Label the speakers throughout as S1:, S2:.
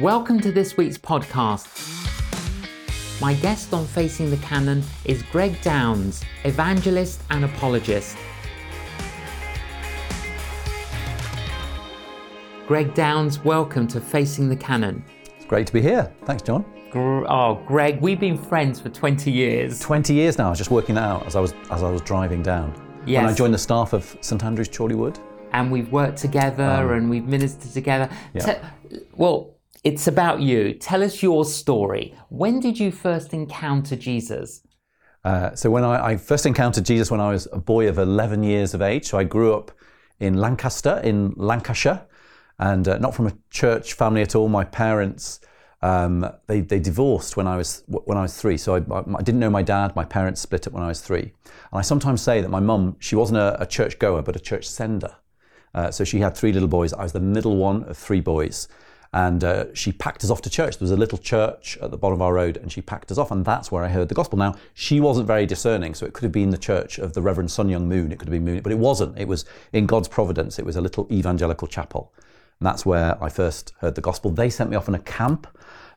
S1: Welcome to this week's podcast. My guest on Facing the Canon is Greg Downes, evangelist and apologist. Greg Downes, welcome to Facing the Canon.
S2: It's great to be here. Thanks, John.
S1: Oh, Greg, we've been friends for 20 years.
S2: 20 years now. I was just working that out as I was as I was driving down. When I joined the staff of St Andrew's Chorleywood.
S1: and we've worked together um, and we've ministered together.
S2: Yeah.
S1: Te- well, it's about you. Tell us your story. When did you first encounter Jesus?
S2: Uh, so when I, I first encountered Jesus when I was a boy of 11 years of age, so I grew up in Lancaster, in Lancashire, and uh, not from a church family at all. My parents um, they, they divorced when I was when I was three, so I, I didn't know my dad. My parents split up when I was three, and I sometimes say that my mum she wasn't a, a church goer but a church sender. Uh, so she had three little boys. I was the middle one of three boys. And uh, she packed us off to church. There was a little church at the bottom of our road, and she packed us off, and that's where I heard the gospel. Now, she wasn't very discerning, so it could have been the church of the Reverend Sun Myung Moon, it could have been Moon, but it wasn't. It was in God's providence, it was a little evangelical chapel. And that's where I first heard the gospel. They sent me off on a camp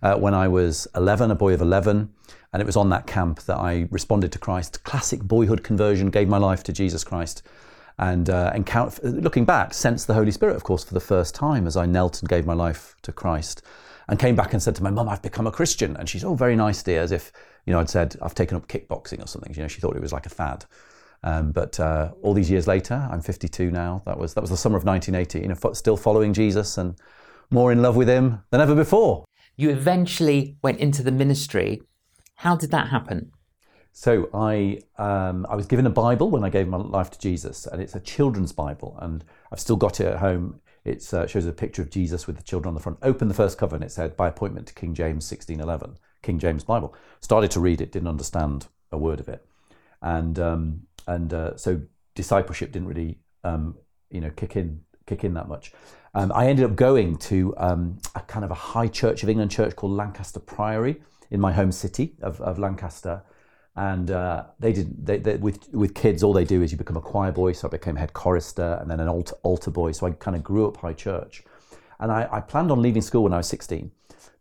S2: uh, when I was 11, a boy of 11, and it was on that camp that I responded to Christ. Classic boyhood conversion, gave my life to Jesus Christ and uh, encounter, looking back, sensed the Holy Spirit, of course, for the first time as I knelt and gave my life to Christ, and came back and said to my mum, "I've become a Christian," and she's, "Oh, very nice, dear," as if you know I'd said I've taken up kickboxing or something. You know, she thought it was like a fad. Um, but uh, all these years later, I'm 52 now. That was that was the summer of 1980. You know, fo- still following Jesus and more in love with Him than ever before.
S1: You eventually went into the ministry. How did that happen?
S2: So I um, I was given a Bible when I gave my life to Jesus, and it's a children's Bible, and I've still got it at home. It uh, shows a picture of Jesus with the children on the front. Open the first cover, and it said, "By appointment to King James, 1611." King James Bible. Started to read it, didn't understand a word of it, and um, and uh, so discipleship didn't really um, you know kick in kick in that much. Um, I ended up going to um, a kind of a high Church of England church called Lancaster Priory in my home city of, of Lancaster and uh, they did they, they, with with kids all they do is you become a choir boy so i became head chorister and then an altar, altar boy. So i kind of grew up high church. And I, I planned on leaving school when i was 16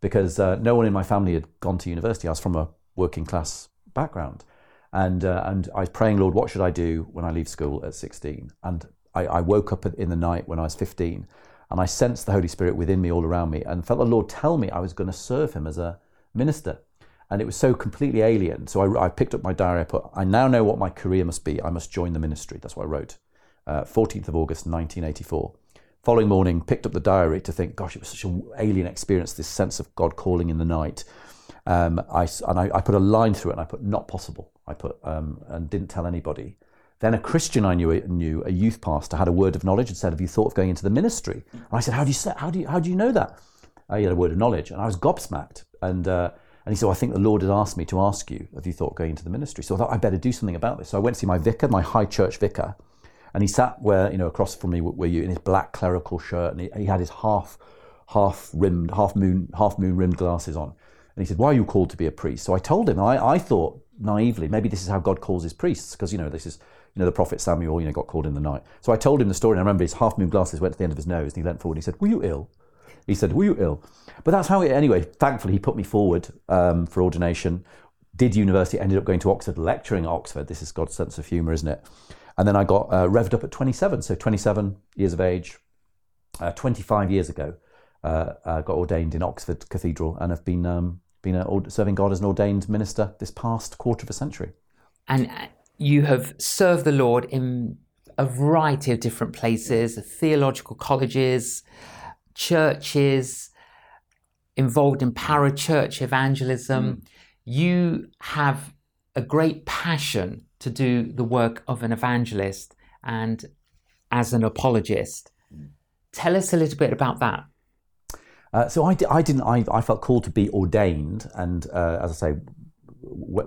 S2: because uh, no one in my family had gone to university. I was from a working class background. And uh, and i was praying lord what should i do when i leave school at 16 and I, I woke up in the night when i was 15 and i sensed the holy spirit within me all around me and felt the lord tell me i was going to serve him as a minister and it was so completely alien. So I, I, picked up my diary. I put, I now know what my career must be. I must join the ministry. That's what I wrote. Uh, 14th of August, 1984. Following morning, picked up the diary to think, gosh, it was such an alien experience. This sense of God calling in the night. Um, I, and I, I, put a line through it, and I put not possible. I put um, and didn't tell anybody. Then a Christian I knew, knew a youth pastor, had a word of knowledge and said, "Have you thought of going into the ministry?" And I said, "How do you how do you how do you know that?" I had a word of knowledge, and I was gobsmacked. And uh, and he said, well, I think the Lord had asked me to ask you, have you thought going into the ministry? So I thought, I better do something about this. So I went to see my vicar, my high church vicar, and he sat where, you know, across from me were you in his black clerical shirt, and he, he had his half, half rimmed, half moon, half moon rimmed glasses on. And he said, why are you called to be a priest? So I told him, I, I thought naively, maybe this is how God calls his priests, because, you know, this is, you know, the prophet Samuel, you know, got called in the night. So I told him the story, and I remember his half moon glasses went to the end of his nose, and he leant forward and he said, were you ill? He said, Were you ill? But that's how it, anyway, thankfully, he put me forward um, for ordination. Did university, ended up going to Oxford, lecturing at Oxford. This is God's sense of humour, isn't it? And then I got uh, revved up at 27. So 27 years of age, uh, 25 years ago, uh, got ordained in Oxford Cathedral and have been, um, been a, serving God as an ordained minister this past quarter of a century.
S1: And uh, you have served the Lord in a variety of different places, theological colleges, churches, involved in parachurch evangelism. Mm. You have a great passion to do the work of an evangelist and as an apologist. Tell us a little bit about that.
S2: Uh, so I, I didn't. I, I, felt called to be ordained, and uh, as I say,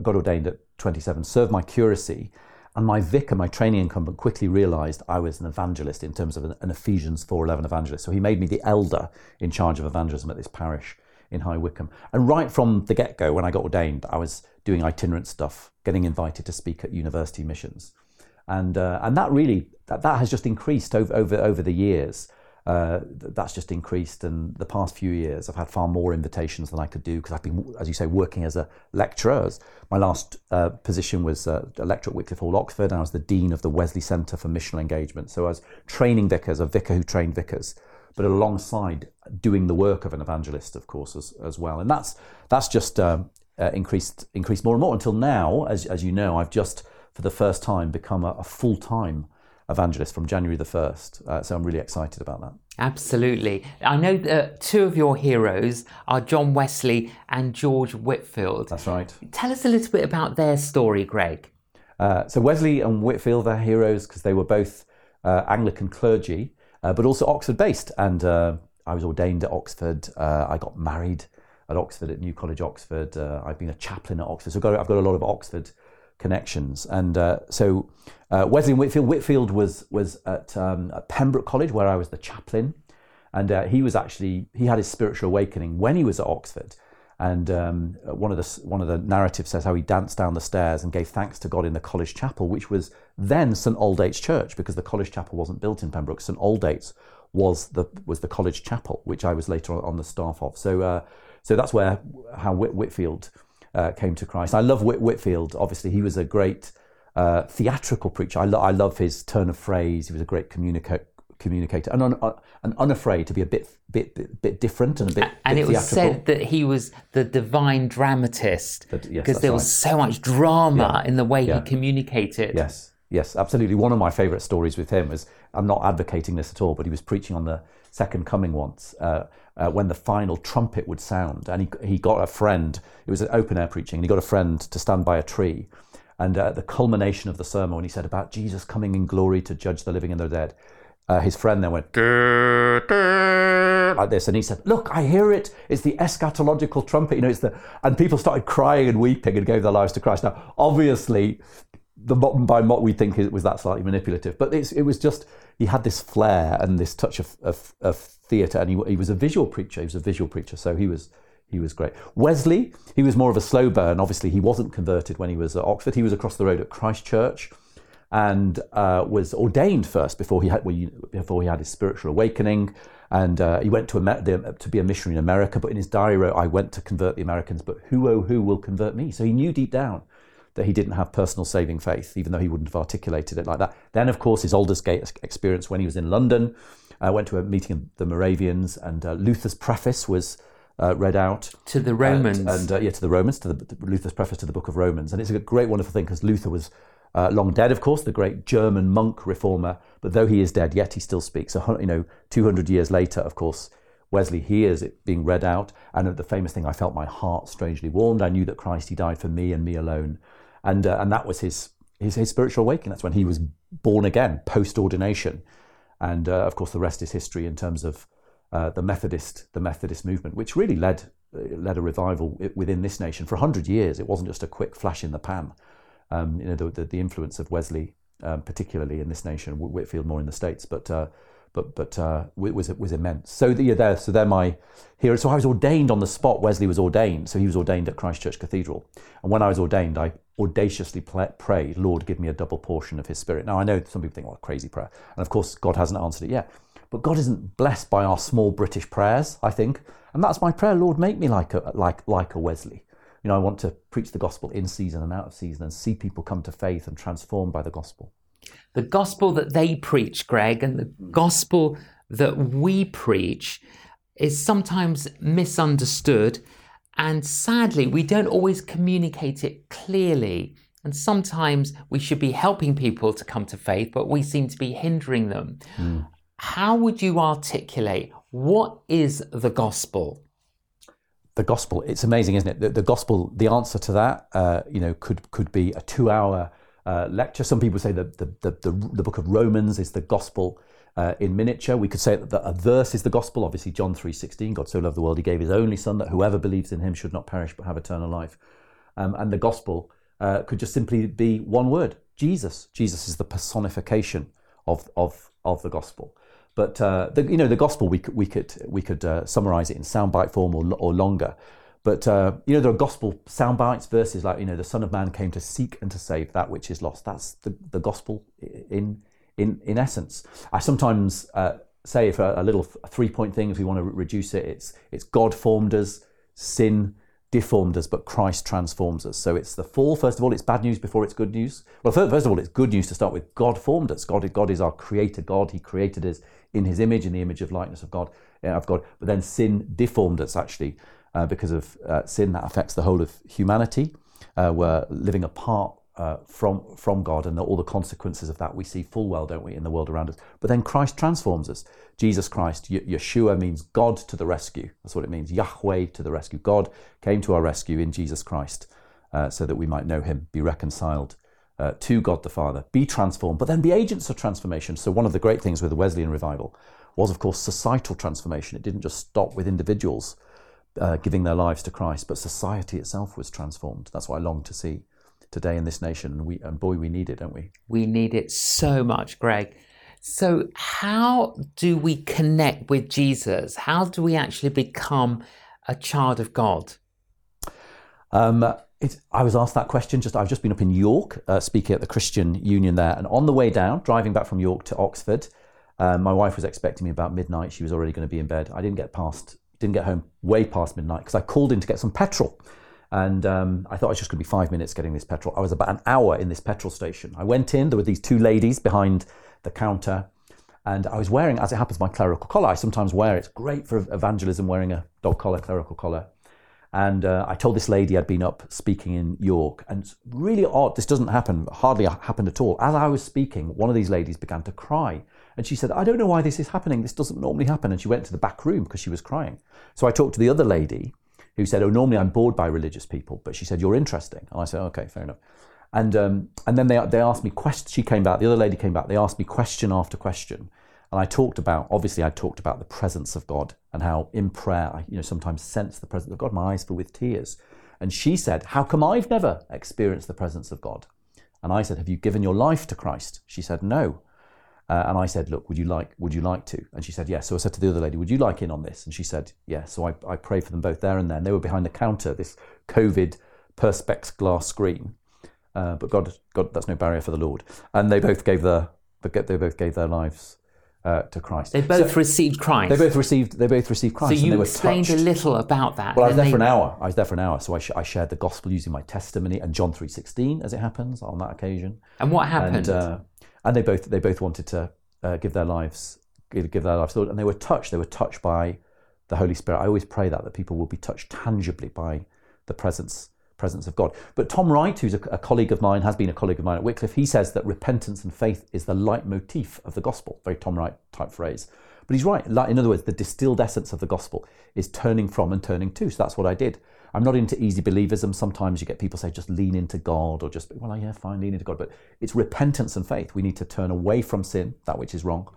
S2: got ordained at 27. Served my curacy, and my vicar, my training incumbent, quickly realised I was an evangelist in terms of an, an Ephesians 4:11 evangelist. So he made me the elder in charge of evangelism at this parish in High Wycombe. And right from the get-go, when I got ordained, I was doing itinerant stuff, getting invited to speak at university missions, and uh, and that really that, that has just increased over over over the years. Uh, that's just increased. And the past few years, I've had far more invitations than I could do because I've been, as you say, working as a lecturer. As my last uh, position was uh, a lecturer at Wycliffe Hall, Oxford, and I was the dean of the Wesley Centre for Missional Engagement. So I was training vicars, a vicar who trained vicars, but alongside doing the work of an evangelist, of course, as, as well. And that's that's just um, uh, increased increased more and more until now, as as you know, I've just for the first time become a, a full time evangelist from January the 1st. Uh, so I'm really excited about that.
S1: Absolutely. I know that two of your heroes are John Wesley and George Whitefield.
S2: That's right.
S1: Tell us a little bit about their story, Greg.
S2: Uh, so Wesley and Whitefield are heroes because they were both uh, Anglican clergy, uh, but also Oxford based. And uh, I was ordained at Oxford. Uh, I got married at Oxford, at New College, Oxford. I've been a chaplain at Oxford. So I've got, I've got a lot of Oxford connections. And uh, so uh, Wesley Whitfield, Whitefield was was at, um, at, Pembroke College where I was the chaplain, and uh, he was actually he had his spiritual awakening when he was at Oxford. And um, one of the one of the narratives says how he danced down the stairs and gave thanks to God in the college chapel, which was then St Aldate's Church, because the college chapel wasn't built in Pembroke. St Aldate's was the was the college chapel, which I was later on, the staff of. So uh, so that's where how Whit- Whitefield uh, came to Christ. I love Whit- Whitefield. Obviously, he was a great uh, theatrical preacher. I, lo- I, love his turn of phrase. He was a great communicator communicator and, un, uh, and unafraid to be a bit, bit bit bit different and a bit
S1: and
S2: bit
S1: it was said that he was the divine dramatist
S2: That- yes,
S1: because there
S2: right.
S1: was so much drama
S2: Yeah.
S1: in the way
S2: Yeah.
S1: he communicated
S2: Yes, yes, absolutely. One of my favourite stories with him was I'm not advocating this at all, but he was preaching on the second coming once uh, uh, when the final trumpet would sound, and he he got a friend. It was an open air preaching, and he got a friend to stand by a tree. And uh, the culmination of the sermon, when he said about Jesus coming in glory to judge the living and the dead, uh, his friend then went like this, and he said, "Look, I hear it. It's the eschatological trumpet. You know, it's the." And people started crying and weeping and gave their lives to Christ. Now, obviously, the by what we think it was that slightly manipulative, but it was just he had this flair and this touch of of, of theatre, and he, he was a visual preacher. He was a visual preacher, so he was he was great. Wesley, he was more of a slow burn. Obviously, he wasn't converted when he was at Oxford. He was across the road at Christ Church and uh, was ordained first before he had well, before he had his spiritual awakening. And uh, he went to Amer- the, to be a missionary in America. But in his diary wrote, "I went to convert the Americans, but who oh who will convert me?" So he knew deep down that he didn't have personal saving faith, even though he wouldn't have articulated it like that. Then, of course, his Aldersgate experience when he was in London, uh, went to a meeting of the Moravians, and uh, Luther's preface was uh, read out
S1: to the Romans.
S2: and, and uh, yeah, to the Romans, to the, to Luther's preface to the Book of Romans, and it's a great, wonderful thing because Luther was uh, long dead, of course, the great German monk reformer. But though he is dead, yet he still speaks. Hun- You know, two hundred years later, of course, Wesley hears it being read out, and the famous thing, "I felt my heart strangely warmed. I knew that Christ, He died for me and me alone," and uh, and that was his, his his spiritual awakening. That's when he was born again, post ordination, and uh, of course, the rest is history in terms of uh, the Methodist the Methodist movement, which really led uh, led a revival within this nation for hundred years. It wasn't just a quick flash in the pan. Um, you know, the, the, the influence of Wesley, um, particularly in this nation, Whitefield more in the states, but uh, but but uh, it was was immense. So the, yeah, there, so they're my heroes. So I was ordained on the spot. Wesley was ordained, so he was ordained at Christchurch Cathedral. And when I was ordained, I audaciously prayed, "Lord, give me a double portion of His Spirit." Now I know some people think, "Well, crazy prayer," and of course, God hasn't answered it yet. But God isn't blessed by our small British prayers, I think, and that's my prayer. Lord, make me like a like like a Wesley. You know, I want to preach the gospel in season and out of season, and see people come to faith and transformed by the gospel.
S1: The gospel that they preach, Greg, and the gospel that we preach is sometimes misunderstood. And sadly, we don't always communicate it clearly. And sometimes we should be helping people to come to faith, but we seem to be hindering them. How would you articulate what is the gospel?
S2: the gospel it's amazing isn't it the, the gospel the answer to that uh, you know could could be a two hour uh, lecture. Some people say that the, the, the, the book of romans is the gospel uh, in miniature. We could say that the, a verse is the gospel. Obviously john 3.16 god so loved the world he gave his only son that whoever believes in him should not perish but have eternal life. Um, and the gospel uh, could just simply be one word jesus. Jesus is the personification of, of, of the gospel. But uh, the, you know, the gospel we could we could we could uh, summarize it in soundbite form or, or longer. But uh, you know, there are gospel sound bites, verses like you know, the Son of Man came to seek and to save that which is lost. That's the, the gospel in in in essence. I sometimes uh, say for a little three point thing, if we want to reduce it, it's, it's God formed us, sin deformed us, but Christ transforms us. So it's the fall. First of all, it's bad news before it's good news. Well, first of all, it's good news to start with. God formed us. God, God is our creator. God, He created us in His image, in the image of likeness of God. Of God. But then sin deformed us actually uh, because of uh, sin that affects the whole of humanity. Uh, we're living apart uh, from from God, and all the consequences of that we see full well, don't we, in the world around us. But then Christ transforms us. Jesus Christ, Yeshua means God to the rescue. That's what it means. Yahweh to the rescue. God came to our rescue in Jesus Christ, uh, so that we might know Him, be reconciled uh, to God the Father, be transformed, but then be agents of transformation. So one of the great things with the Wesleyan revival was, of course, societal transformation. It didn't just stop with individuals. Uh, giving their lives to Christ, but society itself was transformed. That's what I long to see today in this nation. And, we, and boy, we need it, don't we?
S1: We need it so much, Greg. So, how do we connect with Jesus? How do we actually become a child of God?
S2: Um, I was asked that question. Just I've just been up in York uh, speaking at the Christian Union there, and on the way down, driving back from York to Oxford, uh, my wife was expecting me about midnight. She was already going to be in bed. I didn't get past, didn't get home way past midnight because I called in to get some petrol. And um, I thought I was just going to be five minutes getting this petrol. I was about an hour in this petrol station. I went in, there were these two ladies behind the counter, and I was wearing, as it happens, my clerical collar. I sometimes wear it. It's great for evangelism, wearing a dog collar, clerical collar. And uh, I told this lady I'd been up speaking in York, and it's really odd. This doesn't happen, hardly happened at all. As I was speaking, one of these ladies began to cry. And she said, I don't know why this is happening. This doesn't normally happen. And she went to the back room because she was crying. So I talked to the other lady who said, "Oh, normally I'm bored by religious people, but she said you're interesting." And I said, "Okay, fair enough." And um, and then they they asked me questions. She came back. The other lady came back. They asked me question after question, and I talked about obviously I talked about the presence of God and how in prayer I you know sometimes sense the presence of God. My eyes fill with tears. And she said, "How come I've never experienced the presence of God?" And I said, "Have you given your life to Christ?" She said, "No." Uh, and I said, "Look, would you like would you like to?" And she said, "Yes." So I said to the other lady, "Would you like in on this?" And she said, "Yes." So I, I prayed for them both there and then. They were behind the counter, this COVID perspex glass screen, uh, but God, God, that's no barrier for the Lord. And they both gave their, they both gave their lives uh, to Christ.
S1: They both so received Christ.
S2: They both received. They both received Christ.
S1: So you
S2: explained
S1: touched. a little about that.
S2: Well, I was there they... for an hour. I was there for an hour. So I, sh- I shared the gospel using my testimony and John three sixteen, as it happens, on that occasion.
S1: And what happened?
S2: And, uh, and they both they both wanted to uh, give their lives, give their lives, and they were touched. They were touched by the Holy Spirit. I always pray that that people will be touched tangibly by the presence presence of God. But Tom Wright, who's a, a, colleague of mine, has been a colleague of mine at Wycliffe, he says that repentance and faith is the leitmotif of the gospel. Very Tom Wright type phrase. But he's right. In other words, the distilled essence of the gospel is turning from and turning to. So that's what I did. I'm not into easy believism. Sometimes you get people say just lean into God or just, well, yeah, fine, lean into God. But it's repentance and faith. We need to turn away from sin, that which is wrong.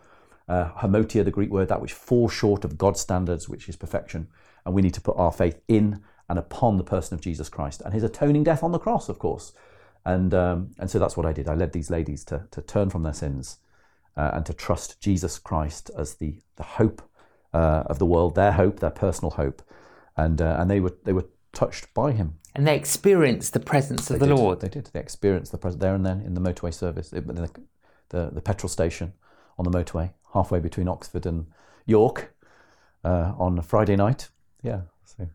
S2: Uh, the Greek word, that which falls short of God's standards, which is perfection. And we need to put our faith in and upon the person of Jesus Christ and his atoning death on the cross, of course. And, um, and so that's what I did. I led these ladies to, to turn from their sins uh, and to trust Jesus Christ as the, the hope uh, of the world, their hope, their personal hope. And, uh, and they, were, they were touched by him.
S1: And they experienced the presence of
S2: they
S1: the
S2: did.
S1: Lord.
S2: They did. They experienced the presence there and then in the motorway service, in the, the, the petrol station on the motorway, halfway between Oxford and York uh, on a Friday night. Yeah. So.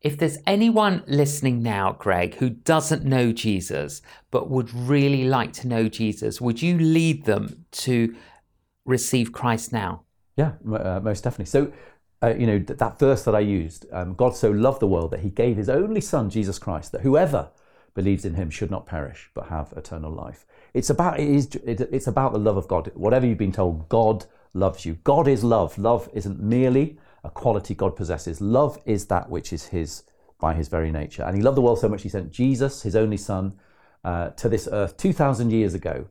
S1: If there's anyone listening now, Greg, who doesn't know Jesus but would really like to know Jesus, would you lead them to receive Christ now?
S2: Yeah, uh, most definitely. So uh, you know, that, that verse that I used, um, God so loved the world that he gave his only son, Jesus Christ, that whoever believes in him should not perish, but have eternal life. It's about, it is, it, it's about the love of God. Whatever you've been told, God loves you. God is love. Love isn't merely a quality God possesses. Love is that which is his by his very nature. And he loved the world so much, he sent Jesus, his only son, uh, to this earth 2,000 years ago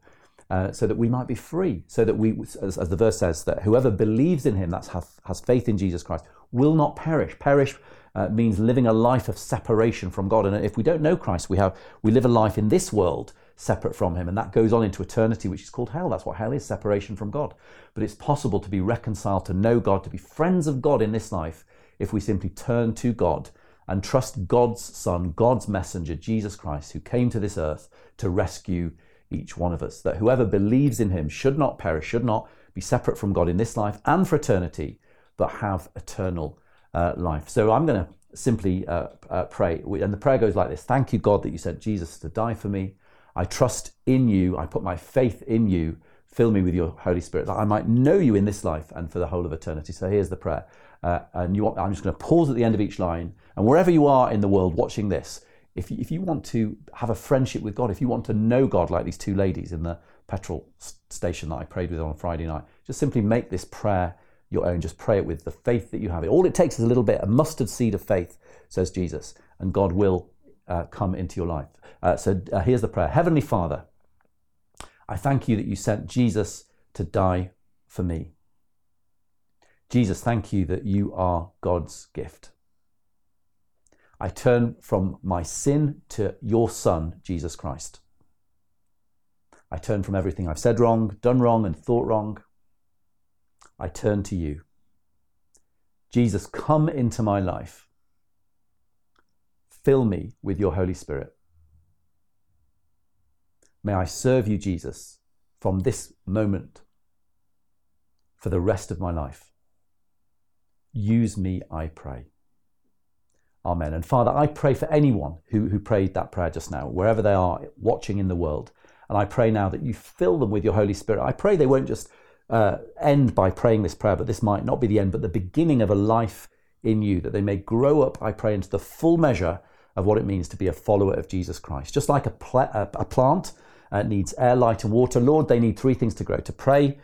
S2: uh, so that we might be free, so that we, as, as the verse says, that whoever believes in him, that has, has faith in Jesus Christ, will not perish. Perish uh, means living a life of separation from God. And if we don't know Christ, we have we live a life in this world separate from Him, and that goes on into eternity, which is called hell. That's what hell is: separation from God. But it's possible to be reconciled, to know God, to be friends of God in this life, if we simply turn to God and trust God's Son, God's messenger, Jesus Christ, who came to this earth to rescue each one of us. That whoever believes in him should not perish, should not be separate from God in this life and for eternity, but have eternal uh, life. So I'm going to simply uh, uh, pray. And the prayer goes like this Thank you, God, that you sent Jesus to die for me. I trust in you. I put my faith in you. Fill me with your Holy Spirit that I might know you in this life and for the whole of eternity. So here's the prayer. Uh, and you, I'm just going to pause at the end of each line. And wherever you are in the world watching this, if you, if you want to have a friendship with God, if you want to know God like these two ladies in the petrol station that I prayed with on Friday night, just simply make this prayer your own. Just pray it with the faith that you have. It all it takes is a little bit, a mustard seed of faith, says Jesus, and God will uh, come into your life. Uh, so uh, here's the prayer Heavenly Father, I thank you that you sent Jesus to die for me. Jesus, thank you that you are God's gift. I turn from my sin to your Son, Jesus Christ. I turn from everything I've said wrong, done wrong, and thought wrong. I turn to you. Jesus, come into my life. Fill me with your Holy Spirit. May I serve you, Jesus, from this moment for the rest of my life. Use me, I pray. Amen. And Father, I pray for anyone who, who prayed that prayer just now, wherever they are watching in the world. And I pray now that you fill them with your Holy Spirit. I pray they won't just uh, end by praying this prayer, but this might not be the end, but the beginning of a life in you, that they may grow up, I pray, into the full measure of what it means to be a follower of Jesus Christ. Just like a, pl- a plant uh, needs air, light, and water, Lord, they need three things to grow to pray,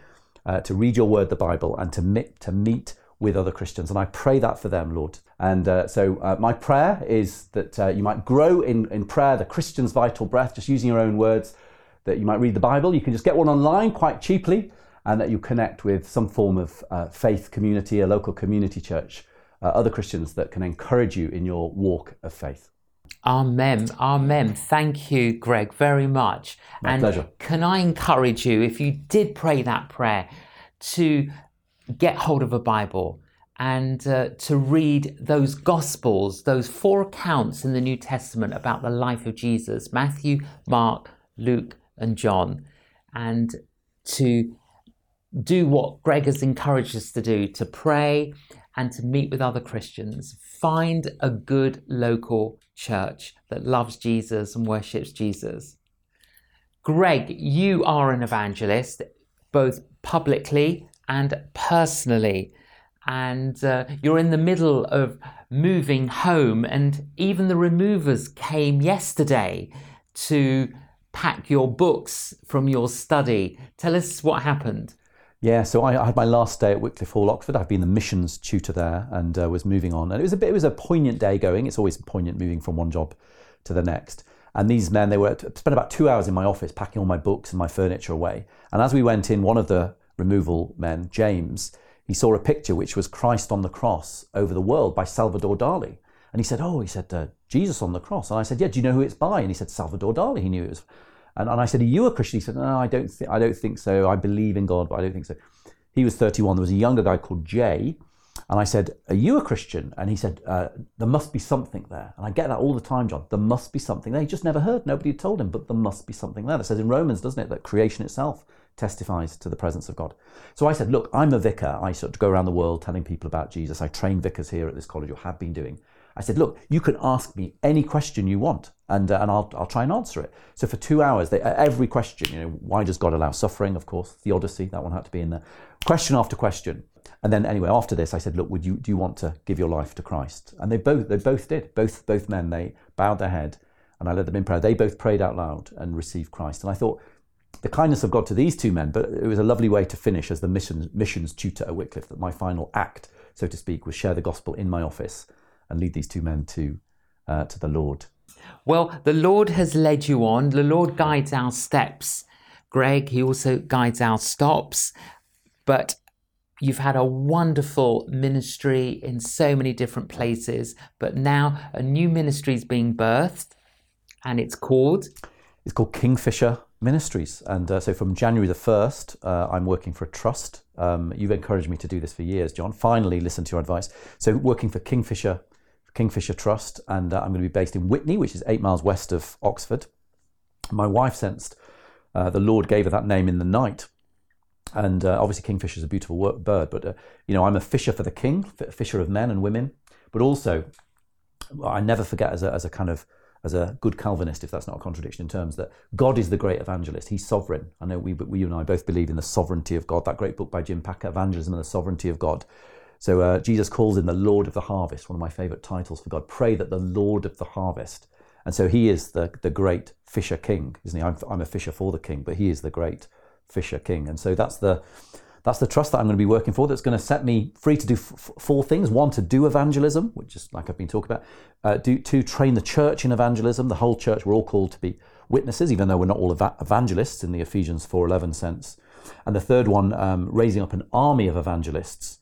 S2: uh, to read your word, the Bible, and to meet, to meet with other Christians. And I pray that for them, Lord. And uh, so uh, my prayer is that uh, you might grow in, in prayer, the Christian's vital breath, just using your own words, that you might read the Bible. You can just get one online quite cheaply, and that you connect with some form of uh, faith community, a local community church, uh, other Christians that can encourage you in your walk of faith.
S1: Amen. Amen. Thank you, Greg, very much.
S2: My
S1: and
S2: pleasure.
S1: Can I encourage you, if you did pray that prayer, to get hold of a Bible and uh, to read those Gospels, those four accounts in the New Testament about the life of Jesus Matthew, Mark, Luke, and John, and to do what Greg has encouraged us to do to pray and to meet with other Christians. Find a good local church that loves Jesus and worships Jesus. Greg, you are an evangelist, both publicly and personally. And uh, you're in the middle of moving home, and even the removers came yesterday to pack your books from your study. Tell us what happened.
S2: Yeah, so I, I, had my last day at Wycliffe Hall, Oxford. I've been the missions tutor there and uh, was moving on. And it was a bit, it was a poignant day going. It's always poignant moving from one job to the next. And these men, they were spent about two hours in my office packing all my books and my furniture away. And as we went in, one of the removal men, James, he saw a picture which was Christ on the cross over the world by Salvador Dali. And he said, "Oh, he said uh, Jesus on the cross." And I said, "Yeah, do you know who it's by?" And he said, "Salvador Dali." He knew it was and, and I said, Are you a Christian? He said, No, I don't, th- I don't think so. I believe in God, but I don't think so. He was 31. There was a younger guy called Jay. And I said, Are you a Christian? And he said, uh, There must be something there. And I get that all the time, John. There must be something there. He just never heard. Nobody had told him, but there must be something there. That says in Romans, doesn't it, that creation itself testifies to the presence of God. So I said, Look, I'm a vicar. I sort of go around the world telling people about Jesus. I train vicars here at this college, or have been doing. I said, look, you can ask me any question you want, and uh, and I'll I'll try and answer it. So for two hours, they, every question, you know, why does God allow suffering? Of course, theodicy, that one had to be in there. Question after question, and then anyway, after this, I said, look, would you do you want to give your life to Christ? And they both they both did. Both both men they bowed their head, and I led them in prayer. They both prayed out loud and received Christ. And I thought. The kindness of God to these two men, but it was a lovely way to finish as the missions, missions tutor at Wycliffe. That my final act, so to speak, was share the gospel in my office and lead these two men to, uh, to the Lord.
S1: Well, the Lord has led you on. The Lord guides our steps. Greg, He also guides our stops. But you've had a wonderful ministry in so many different places. But now a new ministry is being birthed, and it's called.
S2: It's called Kingfisher Ministries. And uh, so from January the 1st, uh, I'm working for a trust. Um, you've encouraged me to do this for years, John. Finally, listen to your advice. So, working for Kingfisher Kingfisher Trust, and uh, I'm going to be based in Witney, which is eight miles west of Oxford. My wife sensed uh, the Lord gave her that name in the night, And uh, obviously, kingfisher is a beautiful bird, but uh, you know, I'm a fisher for the king, fisher of men and women. But also, I never forget as a, as a kind of as a good Calvinist, if that's not a contradiction in terms, that God is the great evangelist. He's sovereign. I know we, we you and I both believe in the sovereignty of God. That great book by Jim Packer, Evangelism and the Sovereignty of God. So uh, Jesus calls him the Lord of the harvest, one of my favorite titles for God. Pray that the Lord of the harvest. And so he is the, the great fisher king, isn't he? I'm, I'm a fisher for the king, but he is the great fisher king. And so that's the that's the trust that I'm going to be working for. That's going to set me free to do f- four things: one, to do evangelism, which is like I've been talking about; uh, do two, train the church in evangelism. The whole church, we're all called to be witnesses, even though we're not all eva- evangelists in the Ephesians 4:11 sense. And the third one, um, raising up an army of evangelists.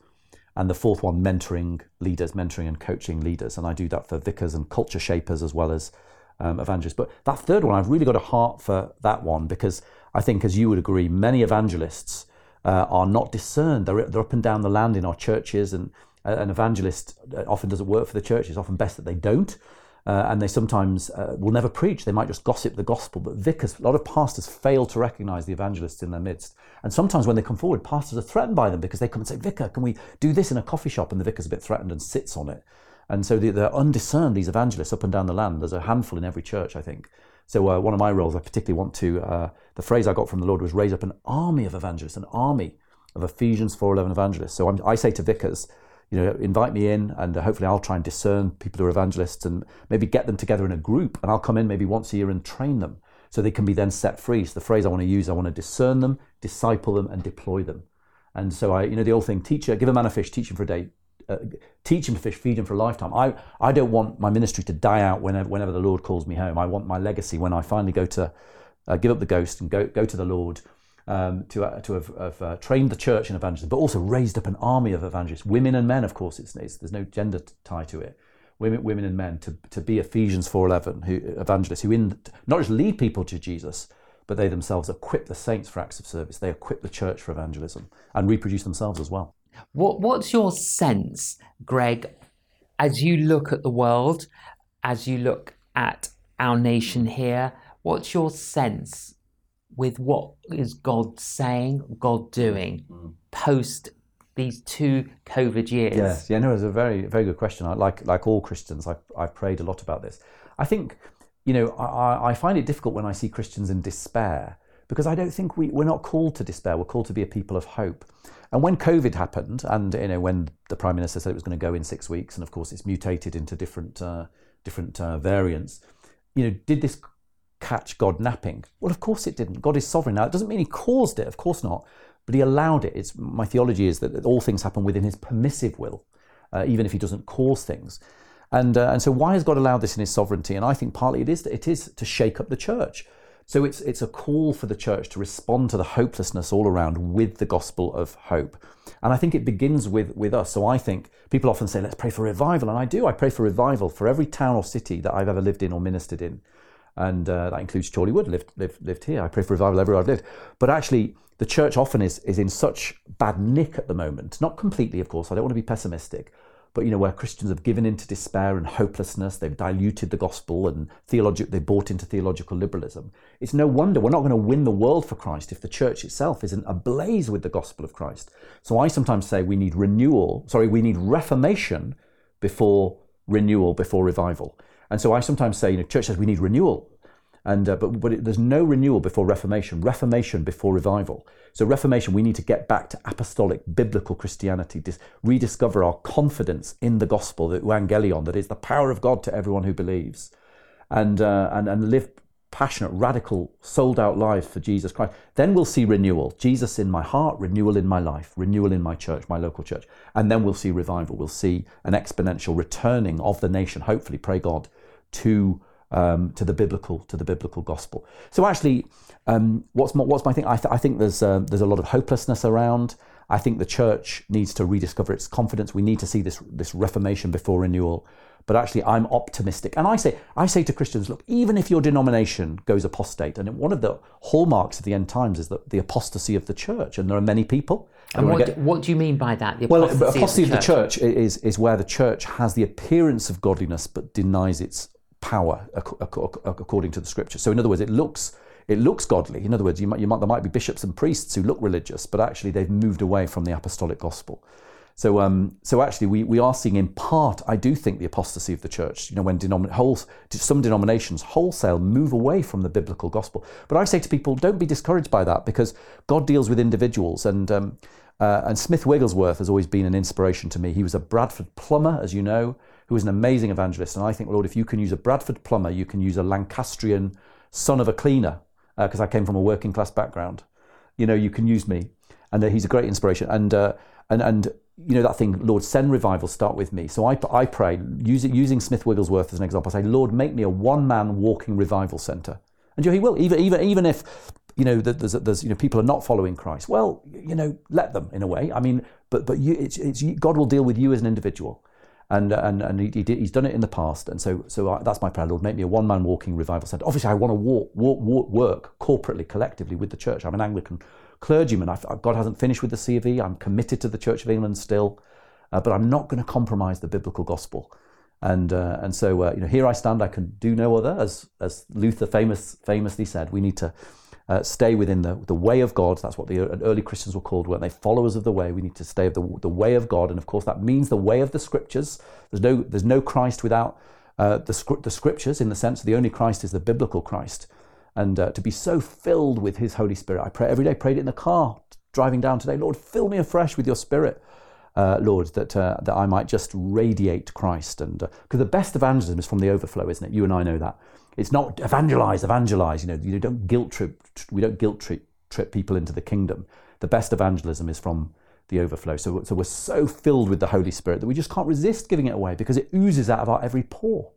S2: And the fourth one, mentoring leaders, mentoring and coaching leaders. And I do that for vicars and culture shapers as well as um, evangelists. But that third one, I've really got a heart for that one because I think, as you would agree, many evangelists uh, are not discerned. They're, they're up and down the land in our churches, and uh, an evangelist uh, often doesn't work for the church. It's often best that they don't. Uh, and they sometimes uh, will never preach. They might just gossip the gospel. But vicars, a lot of pastors fail to recognize the evangelists in their midst. And sometimes when they come forward, pastors are threatened by them because they come and say, Vicar, can we do this in a coffee shop? And the vicar's a bit threatened and sits on it. And so they're undiscerned, these evangelists up and down the land. There's a handful in every church, I think. So uh, one of my roles, I particularly want to, uh, the phrase I got from the Lord was raise up an army of evangelists, an army of Ephesians 4.11 evangelists. So I'm, i say to vicars, you know, invite me in and uh, hopefully I'll try and discern people who are evangelists and maybe get them together in a group and I'll come in maybe once a year and train them so they can be then set free. So the phrase I want to use, I want to discern them, disciple them and deploy them. And so I, you know, the old thing, teacher, give a man a fish, teach him for a day, uh, teach him to fish, feed him for a lifetime. I, I don't want my ministry to die out whenever, whenever the Lord calls me home. I want my legacy when I finally go to uh, give up the ghost and go, go to the Lord um, to, uh, to have, have uh, trained the church in evangelism, but also raised up an army of evangelists, women and men, of course, it's, it's, there's no gender tie to it. Women, women and men to, to be Ephesians 4.11 who, evangelists who in, not just lead people to Jesus, but they themselves equip the saints for acts of service. They equip the church for evangelism and reproduce themselves as well.
S1: What, what's your sense, Greg, as you look at the world, as you look at our nation here? What's your sense with what is God saying, God doing mm. post these two COVID years?
S2: Yes, yeah, no, it's a very, very good question. I, like, like all Christians, I've, I've prayed a lot about this. I think, you know, I, I find it difficult when I see Christians in despair because I don't think we, we're not called to despair. We're called to be a people of hope. And when COVID happened, and you know, when the Prime Minister said it was going to go in six weeks, and of course it's mutated into different, uh, different uh, variants, you know, did this catch God napping? Well, of course it didn't. God is sovereign. Now, it doesn't mean he caused it, of course not, but he allowed it. It's, my theology is that all things happen within his permissive will, uh, even if he doesn't cause things. And, uh, and so, why has God allowed this in his sovereignty? And I think partly it is, it is to shake up the church. So it's, it's a call for the church to respond to the hopelessness all around with the gospel of hope. And I think it begins with, with us. So I think people often say, let's pray for revival. And I do. I pray for revival for every town or city that I've ever lived in or ministered in and uh, that includes Chorleywood, lived, lived, lived here. I pray for revival everywhere I've lived. But actually, the church often is, is in such bad nick at the moment, not completely, of course, I don't want to be pessimistic, but you know, where Christians have given into despair and hopelessness, they've diluted the gospel and theologi- they bought into theological liberalism. It's no wonder we're not going to win the world for Christ if the church itself isn't ablaze with the gospel of Christ. So I sometimes say we need renewal, sorry, we need reformation before renewal, before revival. And so I sometimes say, you know, church says we need renewal. And, uh, but but it, there's no renewal before reformation, reformation before revival. So reformation, we need to get back to apostolic biblical Christianity, dis- rediscover our confidence in the gospel, the evangelion, that is the power of God to everyone who believes, and uh, and and live passionate, radical, sold out lives for Jesus Christ. Then we'll see renewal. Jesus in my heart, renewal in my life, renewal in my church, my local church, and then we'll see revival. We'll see an exponential returning of the nation. Hopefully, pray God to um, to the biblical to the biblical gospel. So actually, um, what's my, what's my thing? I, th- I think there's uh, there's a lot of hopelessness around. I think the church needs to rediscover its confidence. We need to see this this reformation before renewal. But actually, I'm optimistic, and I say I say to Christians, look, even if your denomination goes apostate, and one of the hallmarks of the end times is that the apostasy of the church, and there are many people.
S1: And what, get, what do you mean by that?
S2: The well, apostasy of the, of the church is is where the church has the appearance of godliness but denies its power according to the scripture. So, in other words, it looks it looks godly. In other words, you might, you might, there might be bishops and priests who look religious, but actually they've moved away from the apostolic gospel. So, um, so actually, we, we are seeing in part, I do think, the apostasy of the church. You know, when denom- whole, some denominations wholesale move away from the biblical gospel. But I say to people, don't be discouraged by that because God deals with individuals. And, um, uh, and Smith Wigglesworth has always been an inspiration to me. He was a Bradford plumber, as you know, who was an amazing evangelist. And I think, Lord, if you can use a Bradford plumber, you can use a Lancastrian son of a cleaner, because uh, I came from a working class background. You know, you can use me. And uh, he's a great inspiration. And, uh, and, and you know that thing, Lord, send revival, start with me. So I, I pray, using, using Smith Wigglesworth as an example, I say, Lord, make me a one man walking revival centre. And He will, even, even, even if you know there's, there's you know people are not following Christ. Well, you know, let them in a way. I mean, but but you, it's, it's God will deal with you as an individual, and and and he, he he's done it in the past. And so so I, that's my prayer, Lord, make me a one man walking revival centre. Obviously, I want to walk, walk, walk, work corporately, collectively with the church. I'm an Anglican clergyman. I've, God hasn't finished with the C of E. I'm committed to the Church of England still, uh, but I'm not going to compromise the biblical gospel. And uh, and so uh, you know, here I stand. I can do no other, as as Luther famous famously said. We need to. Uh, stay within the, the way of God. That's what the early Christians were called, weren't they? Followers of the way. We need to stay of the, the way of God. And of course, that means the way of the scriptures. There's no, there's no Christ without uh, the, the scriptures, in the sense that the only Christ is the biblical Christ and uh, to be so filled with His Holy Spirit. I pray every day, prayed it in the car, driving down today. Lord, fill me afresh with your Spirit. Uh, Lord, that uh, that I might just radiate Christ, and because uh, the best evangelism is from the overflow, isn't it? You and I know that. It's not evangelize, evangelize. You know, you don't guilt trip. We don't guilt trip, trip people into the kingdom. The best evangelism is from the overflow. So, so we're so filled with the Holy Spirit that we just can't resist giving it away because it oozes out of our every pore.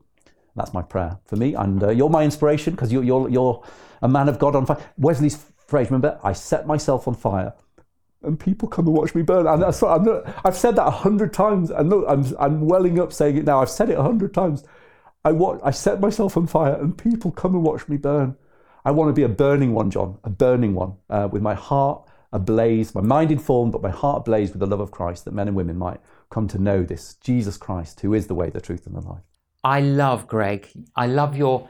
S2: That's my prayer for me. And uh, you're my inspiration because you're, you're, you're a man of God on fire. Wesley's phrase, remember, I set myself on fire and people come and watch me burn. And that's, I'm not, I've said that a hundred times. And look, I'm, I'm welling up saying it now. I've said it a hundred times. I, I set myself on fire and people come and watch me burn. I want to be a burning one, John, a burning one, uh, with my heart ablaze, my mind informed, but my heart ablaze with the love of Christ, that men and women might come to know this Jesus Christ, who is the way, the truth, and the life.
S1: I love Greg. I love your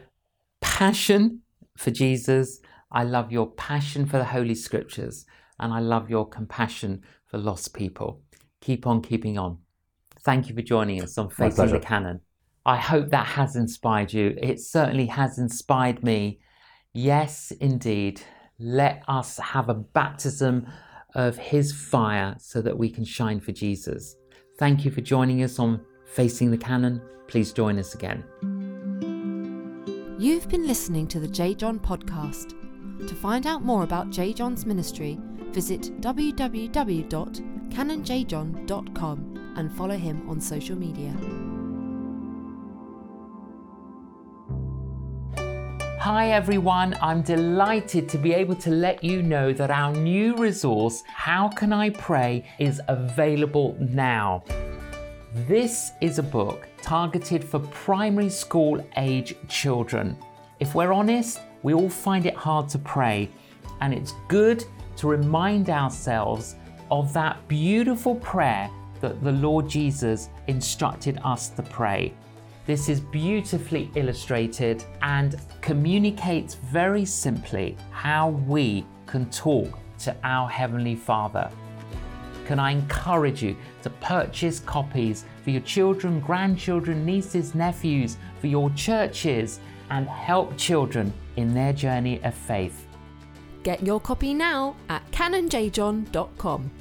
S1: passion for Jesus. I love your passion for the Holy Scriptures. And I love your compassion for lost people. Keep on keeping on. Thank you for joining us on Facing the Canon. I hope that has inspired you. It certainly has inspired me. Yes, indeed. Let us have a baptism of His fire so that we can shine for Jesus. Thank you for joining us on Facing the Canon. Please join us again.
S3: You've been listening to the J. John podcast. To find out more about J. John's ministry, visit www.canonjjohn.com and follow him on social media.
S1: Hi everyone, I'm delighted to be able to let you know that our new resource, How Can I Pray, is available now. This is a book targeted for primary school age children. If we're honest, we all find it hard to pray, and it's good to remind ourselves of that beautiful prayer that the Lord Jesus instructed us to pray. This is beautifully illustrated and communicates very simply how we can talk to our Heavenly Father can I encourage you to purchase copies for your children, grandchildren, nieces, nephews, for your churches, and help children in their journey of faith.
S3: Get your copy now at canonjjohn.com.